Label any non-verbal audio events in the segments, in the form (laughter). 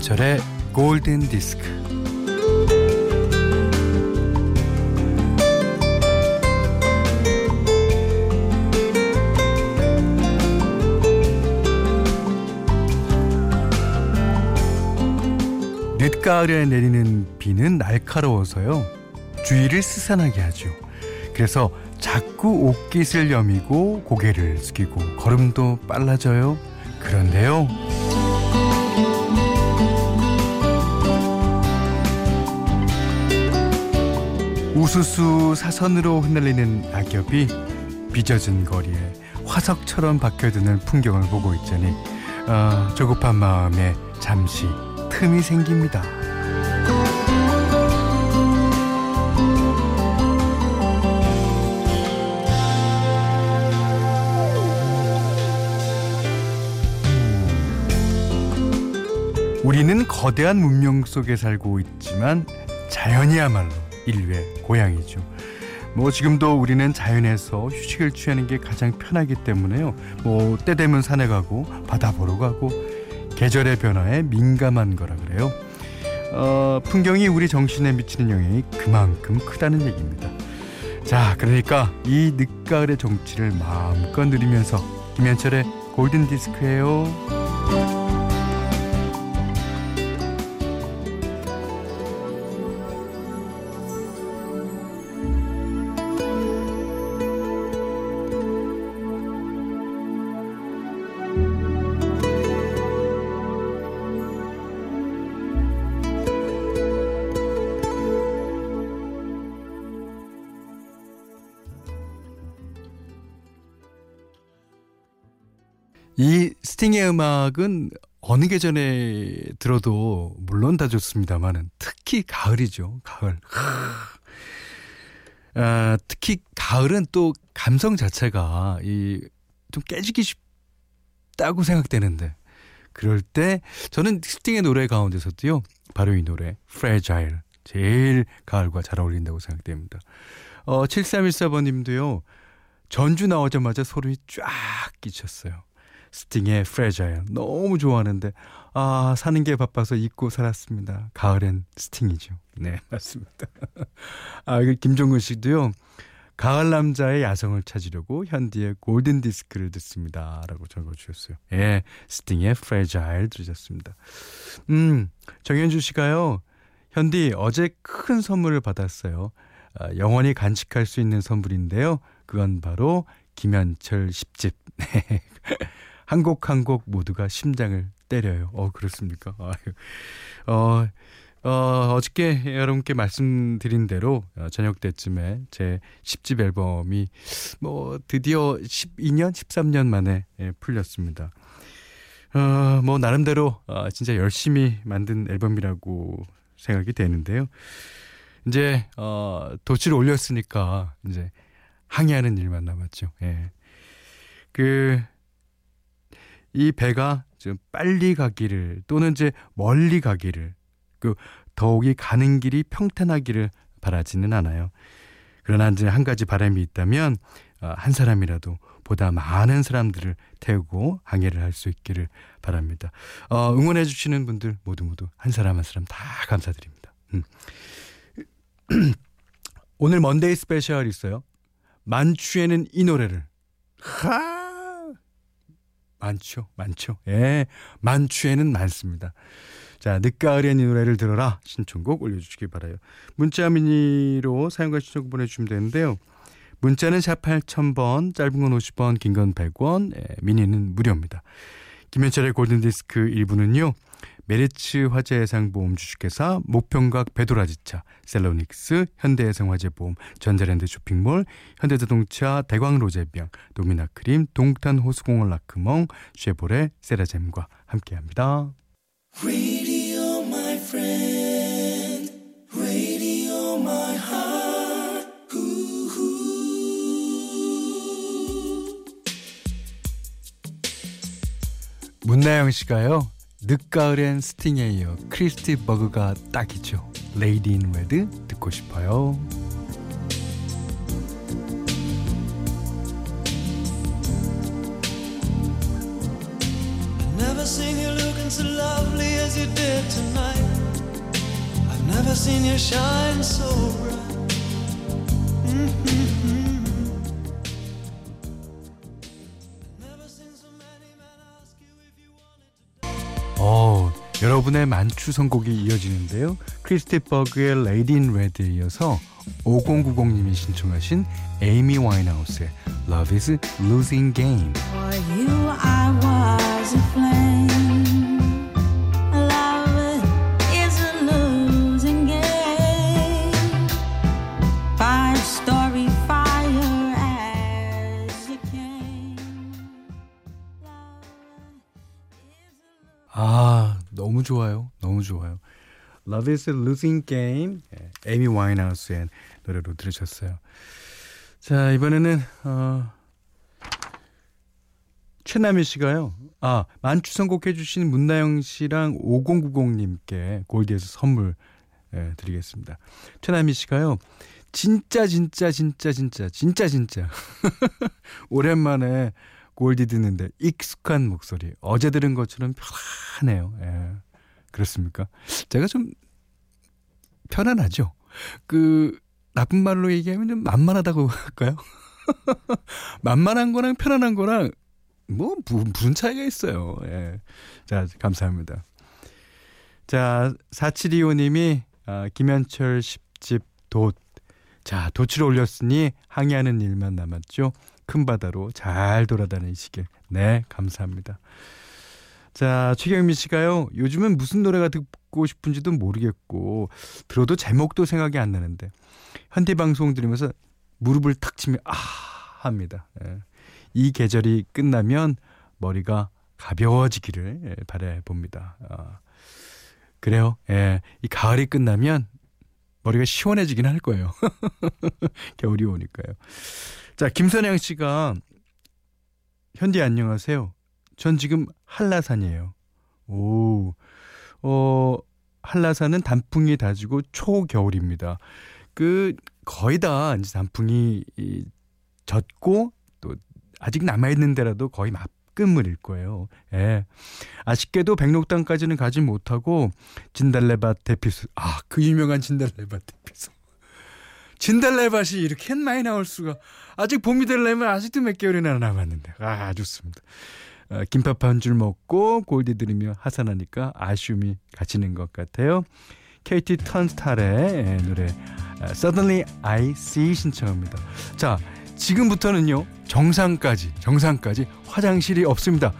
김현철의 골든 디스크. 늦가을에 내리는 비는 날카로워서요. 주위를 스산하게 하죠. 그래서 자꾸 옷깃을 여미고 고개를 숙이고 걸음도 빨라져요. 그런데요. 우수수 사선으로 흩날리는 낙엽이 빚어진 거리에 화석처럼 박혀드는 풍경을 보고 있자니 어, 조급한 마음에 잠시 틈이 생깁니다. 우리는 거대한 문명 속에 살고 있지만 자연이야말로 인류의 고향이죠. 뭐 지금도 우리는 자연에서 휴식을 취하는 게 가장 편하기 때문에요. 뭐 때 되면 산에 가고 바다 보러 가고 계절의 변화에 민감한 거라 그래요. 어, 풍경이 우리 정신에 미치는 영향이 그만큼 크다는 얘기입니다. 자, 그러니까 이 늦가을의 정취를 마음껏 누리면서 김현철의 골든 디스크예요. 스팅의 음악은 어느 계절에 들어도 물론 다 좋습니다만은 특히 가을이죠. 가을. 아, 특히 가을은 또 감성 자체가 이 좀 깨지기 쉽다고 생각되는데 그럴 때 저는 스팅의 노래 가운데서도요. 바로 이 노래 Fragile 제일 가을과 잘 어울린다고 생각됩니다. 어 7314번님도요. 전주 나오자마자 소름이 쫙 끼쳤어요. 스팅의 Fragile 너무 좋아하는데 아 사는 게 바빠서 잊고 살았습니다. 가을엔 스팅이죠. 네 맞습니다. (laughs) 아 김종근 씨도요. 가을 남자의 야성을 찾으려고 현디의 골든 디스크를 듣습니다라고 적어주셨어요. 예, 스팅의 Fragile 들으셨습니다. 음 정현주 씨가요. 현디 어제 큰 선물을 받았어요. 아, 영원히 간직할 수 있는 선물인데요. 그건 바로 김현철 10집. (laughs) 한 곡 한 곡 모두가 심장을 때려요. 어, 그렇습니까? 어, 어, 어저께 여러분께 말씀드린 대로 어, 저녁 때쯤에 제 10집 앨범이 뭐 드디어 12년, 13년 만에 예, 풀렸습니다. 어, 뭐 나름대로 어, 진짜 열심히 만든 앨범이라고 생각이 되는데요. 이제 어, 도치를 올렸으니까 이제 항해하는 일만 남았죠. 예. 그, 이 배가 좀 빨리 가기를 또는 이제 멀리 가기를 그 더욱이 가는 길이 평탄하기를 바라지는 않아요. 그러나 이제 한 가지 바람이 있다면 어, 한 사람이라도 보다 많은 사람들을 태우고 항해를 할 수 있기를 바랍니다. 어, 응원해 주시는 분들 모두 모두 한 사람 한 사람 다 감사드립니다. 음. (clears throat) 오늘 Monday special 있어요. 만추에는 이 노래를 하 많죠, 많죠. 예, 만추에는 많습니다. 자, 늦가을엔 이 노래를 들어라 신청곡 올려주시기 바라요. 문자 미니로 사연과 신청곡 보내주시면 되는데요. 문자는 샵 8000번, 짧은 건 50원, 긴 건 100원, 예, 미니는 무료입니다. 김현철의 골든디스크 1부는요. 메리츠 화재해상보험 주식회사, 목편강 배도라지차, 셀로닉스, 현대해상화재보험, 전자랜드 쇼핑몰, 현대자동차, 대광로제비앙, 노미나크림, 동탄 호수공원 라크몽, 쉐보레, 세라젬과 함께합니다. Radio, my friend. Radio, my heart. 문나영 씨가요. 늦가을엔 스팅에 이어 크리스티 버그가 딱이죠. 레이디 인 레드 듣고 싶어요. 여러분의 만추 선곡이 이어지는데요. 크리스티 버그의 Lady in Red에 이어서 5090님이 신청하신 에이미 와인하우스의 Love is Losing Game. 아, 너무 좋아요. 너무 좋아요. Love is a Losing Game 에이미 와인하우스의 노래로 들으셨어요. 자 이번에는 어, 최남희 씨가요. 아 만추 선곡해 주신 문나영 씨랑 5090님께 골디에서 선물 예, 드리겠습니다. 최남희 씨가요. 진짜 진짜 진짜 진짜 진짜 진짜 (laughs) 오랜만에 골디 듣는데 익숙한 목소리 어제 들은 것처럼 편하네요. 예. 그렇습니까? 제가 좀 편안하죠. 그 나쁜 말로 얘기하면 좀 만만하다고 할까요? (laughs) 만만한 거랑 편안한 거랑 뭐 무슨 차이가 있어요. 예. 자, 감사합니다. 자, 4725님이 아, 김현철 10집 돛. 자, 돛을 올렸으니 항해하는 일만 남았죠. 큰 바다로 잘 돌아다니시길. 네, 감사합니다. 자, 최경민 씨가요. 요즘은 무슨 노래가 듣고 싶은지도 모르겠고 들어도 제목도 생각이 안 나는데 현대 방송 들으면서 무릎을 탁 치며 아 합니다. 예. 이 계절이 끝나면 머리가 가벼워지기를 예, 바래 봅니다. 아, 그래요. 예. 이 가을이 끝나면 머리가 시원해지긴 할 거예요. (laughs) 겨울이 오니까요. 자, 김선양 씨가 현디 안녕하세요. 전 지금 한라산이에요. 오, 어, 한라산은 단풍이 다지고 초겨울입니다. 그 거의 다 이제 단풍이 졌고 또 아직 남아 있는 데라도 거의 맞금물일 거예요. 예. 아쉽게도 백록당까지는 가지 못하고 진달래밭 대피소 아 그 유명한 진달래밭 대피소 진달래밭이 이렇게 많이 나올 수가 아직 봄이 되려면 아직도 몇 개월이나 남았는데 아 좋습니다. 어, 김밥 한 줄 먹고 골디 들으며 하산하니까 아쉬움이 갇히는 것 같아요. KT 턴스탈의 노래 Suddenly I See 신청합니다. 자, 지금부터는요. 정상까지 정상까지 화장실이 없습니다.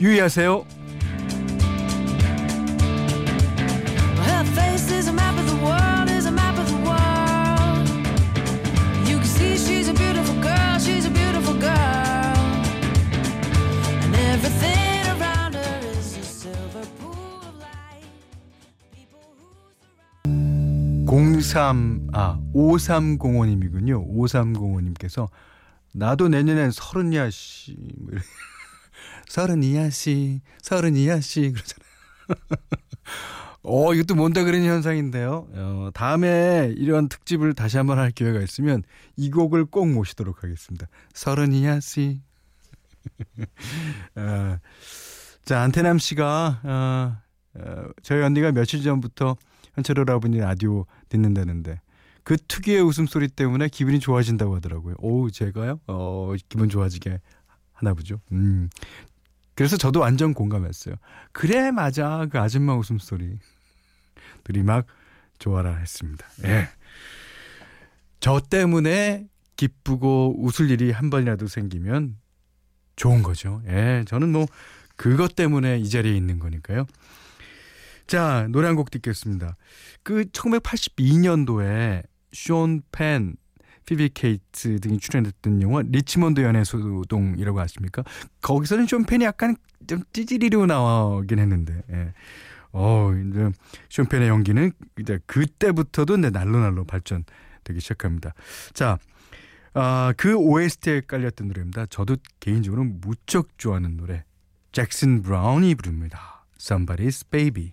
유의하세요. 아, 5305님이군요. 5305님께서 나도 내년엔 서른이야 씨. (laughs) 서른이야 씨. 서른이야 씨 그러잖아요. (laughs) 어, 이것도 뭔다 그런 현상인데요. 어, 다음에 이런 특집을 다시 한번 할 기회가 있으면 이 곡을 꼭 모시도록 하겠습니다. 서른이야 씨. (laughs) 어, 자, 안테남 씨가 어, 어, 저희 언니가 며칠 전부터 현철 여러분이 라디오 듣는다는데 그 특유의 웃음소리 때문에 기분이 좋아진다고 하더라고요. 오, 제가요? 어, 기분 좋아지게 하나 보죠. 음. 그래서 저도 완전 공감했어요. 그래, 맞아. 그 아줌마 웃음소리. 들이 막 좋아라 했습니다. 예. 저 때문에 기쁘고 웃을 일이 한 번이라도 생기면 좋은 거죠. 예. 저는 뭐 그것 때문에 이 자리에 있는 거니까요. 자, 노래 한 곡 듣겠습니다. 그 1982년도에 숀 펜, 피비 케이츠 등이 출연했던 영화 리치몬드 연애 소동이라고 아십니까? 거기서는 숀 펜이 약간 좀 찌질이로 나오긴 했는데. 예. 어, 이제 숀 펜의 연기는 이제 그때부터도 내 날로 날로 발전되기 시작합니다. 자, 아, 그 OST에 깔렸던 노래입니다. 저도 개인적으로 무척 좋아하는 노래. 잭슨 브라운이 부릅니다. Somebody's Baby.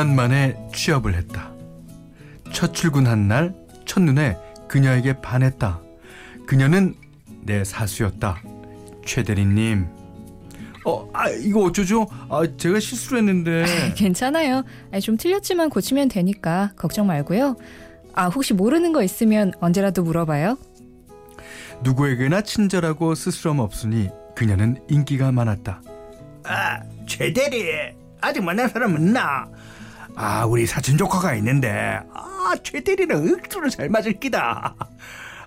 2년 만에 취업을 했다. 첫 출근한 날 첫눈에 그녀에게 반했다. 그녀는 내 사수였다. 최 대리님. 어, 아, 이거 어쩌죠? 아, 제가 실수를 했는데. 아, 괜찮아요. 아, 좀 틀렸지만 고치면 되니까 걱정 말고요. 아, 혹시 모르는 거 있으면 언제라도 물어봐요. 누구에게나 친절하고 스스럼 없으니 그녀는 인기가 많았다. 아, 최 대리. 아직 만난 사람 없나? 아, 우리 사촌 조카가 있는데, 아, 최 대리는 억수로 잘 맞을 끼다.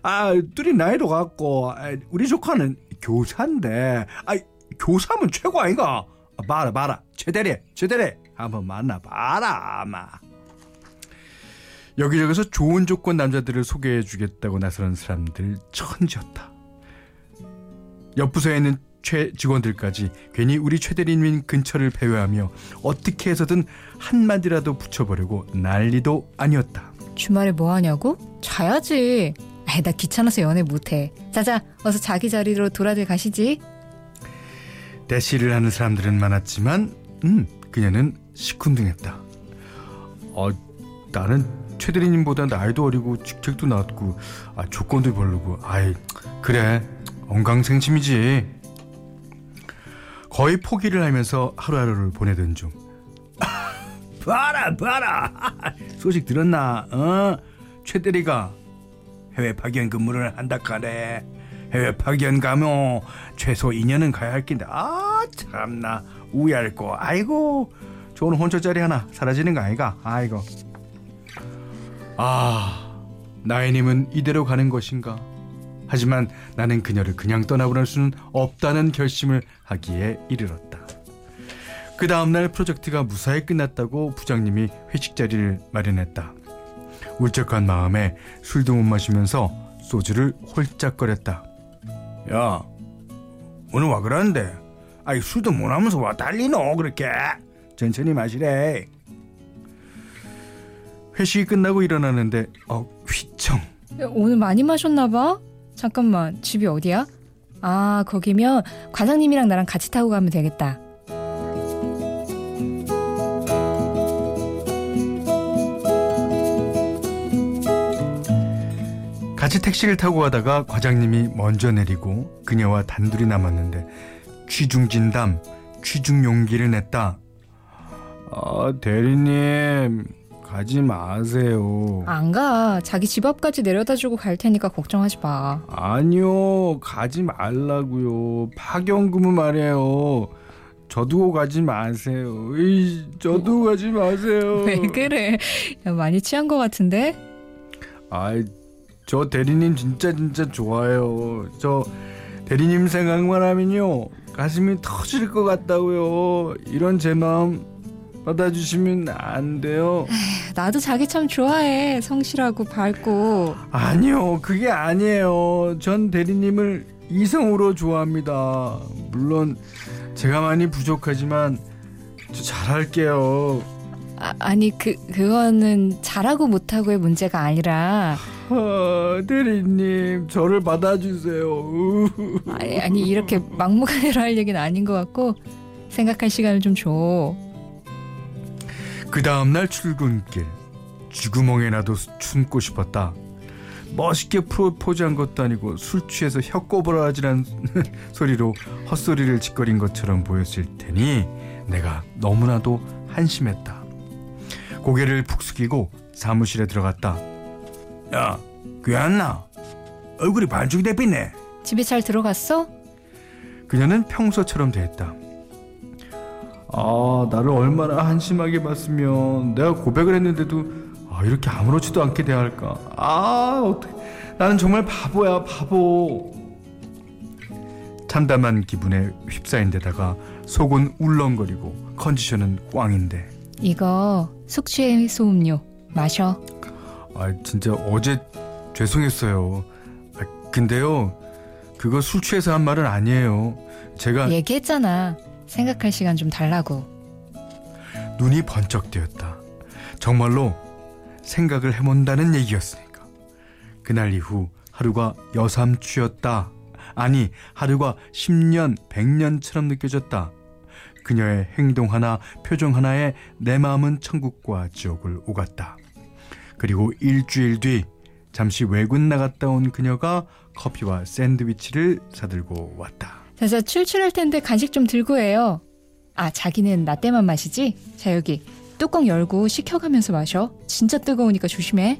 아, 둘이 나이도 같고, 아, 우리 조카는 교사인데, 아, 교사면 최고 아이가? 아, 봐라, 봐라. 최 대리, 최 대리. 한번 만나봐라, 아마. 여기저기서 좋은 조건 남자들을 소개해 주겠다고 나서는 사람들 천지였다. 옆 부서에 있는 최 직원들까지 괜히 우리 최 대리님 근처를 배회하며 어떻게 해서든 한마디라도 붙여보려고 난리도 아니었다. 주말에 뭐 하냐고? 자야지. 아이, 나 귀찮아서 연애 못해. 자자, 어서 자기 자리로 돌아들 가시지. 대시를 하는 사람들은 많았지만, 음, 그녀는 시큰둥했다. 어, 나는 최 대리님보다 나이도 어리고 직책도 낮고 아, 조건도 별로고 아이 그래 언강생심이지 거의 포기를 하면서 하루하루를 보내던 중 (laughs) 봐라, 봐라. (laughs) 소식 들었나? 어? 최 대리가 해외 파견 근무를 한다 카네. 해외 파견 가면 최소 2년은 가야 할 낀데 아 참나 우야할 거 아이고 좋은 혼처 자리 하나 사라지는 거 아이가 아이고 아 나이님은 이대로 가는 것인가 하지만 나는 그녀를 그냥 떠나보낼 수는 없다는 결심을 하기에 이르렀다. 그 다음날 프로젝트가 무사히 끝났다고 부장님이 회식 자리를 마련했다. 울적한 마음에 술도 못 마시면서 소주를 홀짝거렸다. 야 오늘 와 그러는데? 아이 술도 못 하면서 와 달리노 그렇게? 천천히 마시래. 회식이 끝나고 일어나는데 어 휘청. 야, 오늘 많이 마셨나 봐. 잠깐만, 집이 어디야? 아, 거기면 과장님이랑 나랑 같이 타고 가면 되겠다. 같이 택시를 타고 가다가 과장님이 먼저 내리고 그녀와 단둘이 남았는데 취중진담, 취중용기를 냈다. 아 대리님 가지 마세요. 안 가. 자기 집 앞까지 내려다 주고 갈 테니까 걱정하지 마. 아니요 가지 말라고요. 파견근무 말이에요. 저두고 가지 마세요. 에이, 저두고 가지 마세요. (laughs) 왜 그래? 야, 많이 취한 것 같은데? 아이, 저 대리님 진짜 진짜 좋아요. 저 대리님 생각만 하면요 가슴이 터질 것 같다고요. 이런 제 마음 받아주시면 안 돼요. 나도 자기 참 좋아해. 성실하고 밝고. 아니요, 그게 아니에요. 전 대리님을 이성으로 좋아합니다. 물론 제가 많이 부족하지만 저 잘할게요. 아, 아니 그 그거는 잘하고 못하고의 문제가 아니라 아, 대리님 저를 받아주세요. 아니 아니 이렇게 막무가내로 할 얘기는 아닌 것 같고 생각할 시간을 좀 줘. 그 다음날 출근길 쥐구멍에 나도 춤고 싶었다. 멋있게 프로포즈한 것도 아니고 술 취해서 혀꼬부라지란 (laughs) 소리로 헛소리를 짓거린 것처럼 보였을 테니 내가 너무나도 한심했다. 고개를 푹 숙이고 사무실에 들어갔다. 야 귀찮나 얼굴이 반죽이 대빛네 집에 잘 들어갔어? 그녀는 평소처럼 됐다. 아, 나를 얼마나 한심하게 봤으면 내가 고백을 했는데도 아, 이렇게 아무렇지도 않게 대할까? 아, 어떻게 나는 정말 바보야, 바보. 참담한 기분에 휩싸인 데다가 속은 울렁거리고 컨디션은 꽝인데. 이거 숙취 해소 음료 마셔. 아, 진짜 어제 죄송했어요. 아, 근데요, 그거 술 취해서 한 말은 아니에요. 제가 얘기했잖아. 생각할 시간 좀 달라고. 눈이 번쩍 뜨였다. 정말로 생각을 해본다는 얘기였으니까. 그날 이후 하루가 여삼추였다. 아니, 하루가 10년, 100년처럼 느껴졌다. 그녀의 행동 하나, 표정 하나에 내 마음은 천국과 지옥을 오갔다. 그리고 일주일 뒤 잠시 외군 나갔다 온 그녀가 커피와 샌드위치를 사들고 왔다. 자자 출출할 텐데 간식 좀 들고 해요. 아 자기는 나 때만 마시지? 자 여기 뚜껑 열고 식혀가면서 마셔. 진짜 뜨거우니까 조심해.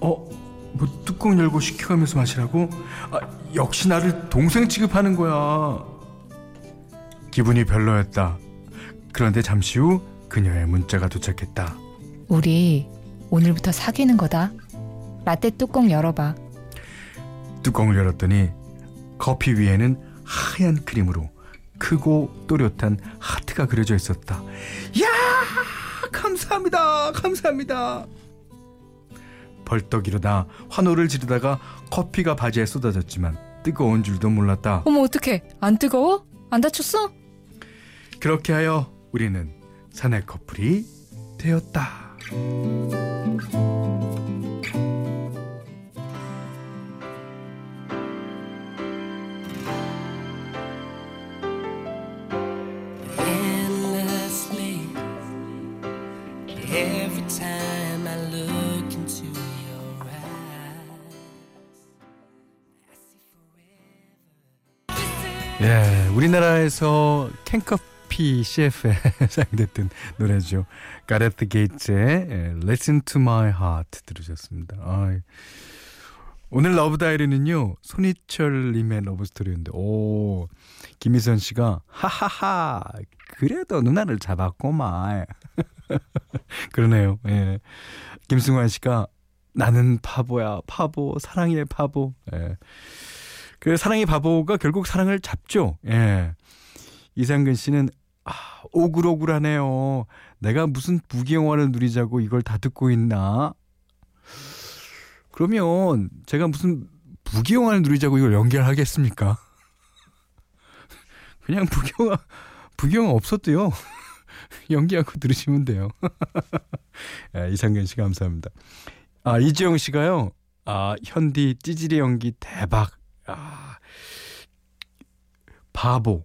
어? 뭐 뚜껑 열고 식혀가면서 마시라고? 아, 역시 나를 동생 취급하는 거야. 기분이 별로였다. 그런데 잠시 후 그녀의 문자가 도착했다. 우리 오늘부터 사귀는 거다. 라떼 뚜껑 열어봐. 뚜껑을 열었더니 커피 위에는 하얀 크림으로 크고 또렷한 하트가 그려져 있었다. 야 감사합니다. 감사합니다. 벌떡 일어나 환호를 지르다가 커피가 바지에 쏟아졌지만 뜨거운 줄도 몰랐다. 어머 어떡해. 안 뜨거워? 안 다쳤어? 그렇게 하여 우리는 사내 커플이 되었다. 예, 우리나라에서 캔커피 CF에 (laughs) 사용됐던 노래죠. 가레스 게이츠의 예, Listen to My Heart 들으셨습니다. 아이. 오늘 러브 다이어리는요 손희철님의 러브 스토리인데 오 김희선 씨가 하하하 그래도 누나를 잡았고만 (laughs) 그러네요. 예. 김승환 씨가 나는 바보야 바보 사랑의 바보. 예. 그 사랑의 바보가 결국 사랑을 잡죠. 예. 이상근 씨는 아, 오글오글하네요. 내가 무슨 부귀영화를 누리자고 이걸 다 듣고 있나? 그러면 제가 무슨 부귀영화를 누리자고 이걸 연결하겠습니까? (laughs) 그냥 부귀영화 부귀영화 없었대요. (laughs) 연기하고 들으시면 돼요. 아, (laughs) 이상근 씨 감사합니다. 아 이지영 씨가요. 아 현디 찌질이 연기 대박. 아 바보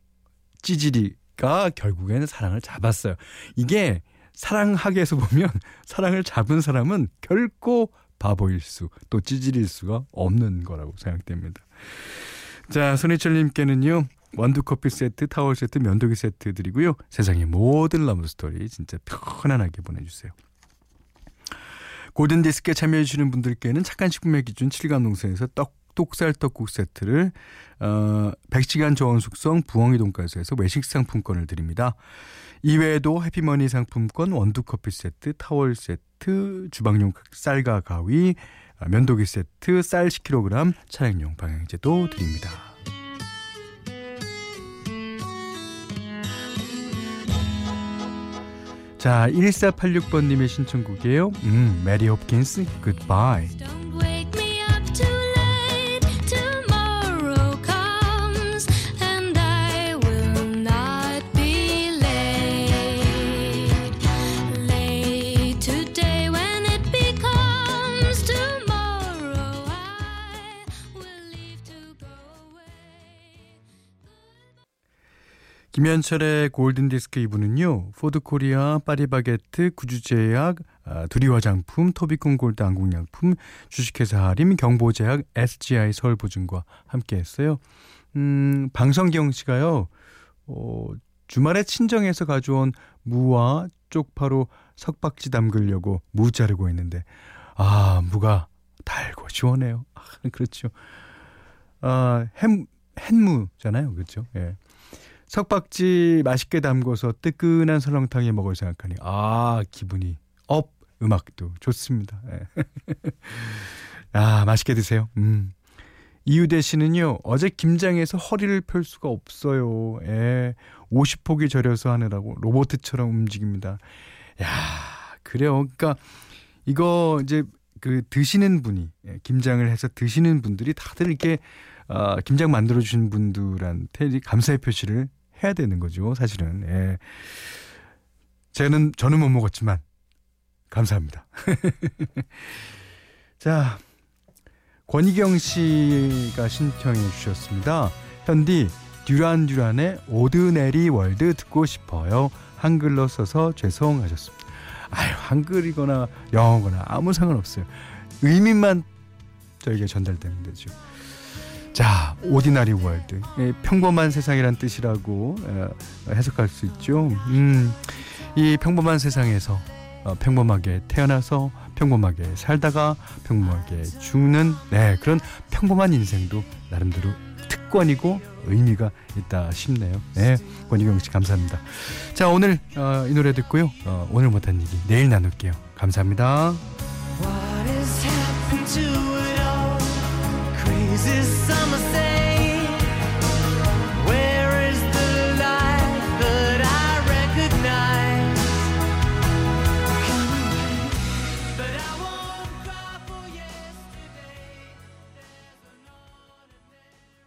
찌질이가 결국에는 사랑을 잡았어요. 이게 사랑학에서 보면 (laughs) 사랑을 잡은 사람은 결코 바보일 수, 또 찌질일 수가 없는 거라고 생각됩니다. 자, 손희철님께는요, 원두커피 세트, 타월 세트, 면도기 세트 드리고요. 세상의 모든 러브 스토리 진짜 편안하게 보내주세요. 골든디스크에 참여해주시는 분들께는 착한 식품의 기준 7간 농산에서 떡, 똑살 떡국 세트를 어, 100시간 저온 숙성 부엉이 돈가스에서 외식 상품권을 드립니다. 이외에도 해피머니 상품권, 원두커피 세트, 타월 세트, 주방용 쌀과 가위, 아, 면도기 세트, 쌀 10kg, 차량용 방향제도 드립니다. 자, 1486번님의 신청곡이에요. 음, 메리 홉킨스, Goodbye. 김현철의 골든디스크 2부는요. 포드코리아, 파리바게트, 구주제약, 아, 두리화장품, 토비콘 골드 안국약품, 주식회사 하림, 경보제약, SGI 서울보증과 함께했어요. 음, 방성경 씨가요. 어, 주말에 친정에서 가져온 무와 쪽파로 석박지 담그려고 무 자르고 있는데 아 무가 달고 시원해요. 아, (laughs) 그렇죠. 아, 햄 햇무잖아요, 그렇죠? 예. 석박지 맛있게 담궈서 뜨끈한 설렁탕에 먹을 생각하니 아 기분이 up 음악도 좋습니다. 예. (laughs) 아 맛있게 드세요. 음. 이유대 씨는요 어제 김장에서 허리를 펼 수가 없어요. 예. 50포기 절여서 하느라고 로봇처럼 움직입니다. 야 그래요. 그러니까 이거 이제 그 드시는 분이 예, 김장을 해서 드시는 분들이 다들 이렇게 어, 김장 만들어 주신 분들한테 감사의 표시를 해야 되는 거죠. 사실은. 예. 저는 저는 못 먹었지만 감사합니다. (laughs) 자, 권희경 씨가 신청해 주셨습니다. 현디 듀란 듀란의 오드네리 월드 듣고 싶어요. 한글로 써서 죄송하셨습니다. 아유 한글이거나 영어거나 아무 상관없어요. 의미만 저에게 전달되면 되죠. 자, 오디나리 월드. 예, 평범한 세상이란 뜻이라고 어, 해석할 수 있죠. 음, 이 평범한 세상에서 어, 평범하게 태어나서 평범하게 살다가 평범하게 죽는 네, 그런 평범한 인생도 나름대로 특권이고 의미가 있다 싶네요. 네, 권희경 씨 감사합니다. 자, 오늘 어, 이 노래 듣고요. 어, 오늘 못한 얘기 내일 나눌게요. 감사합니다. summer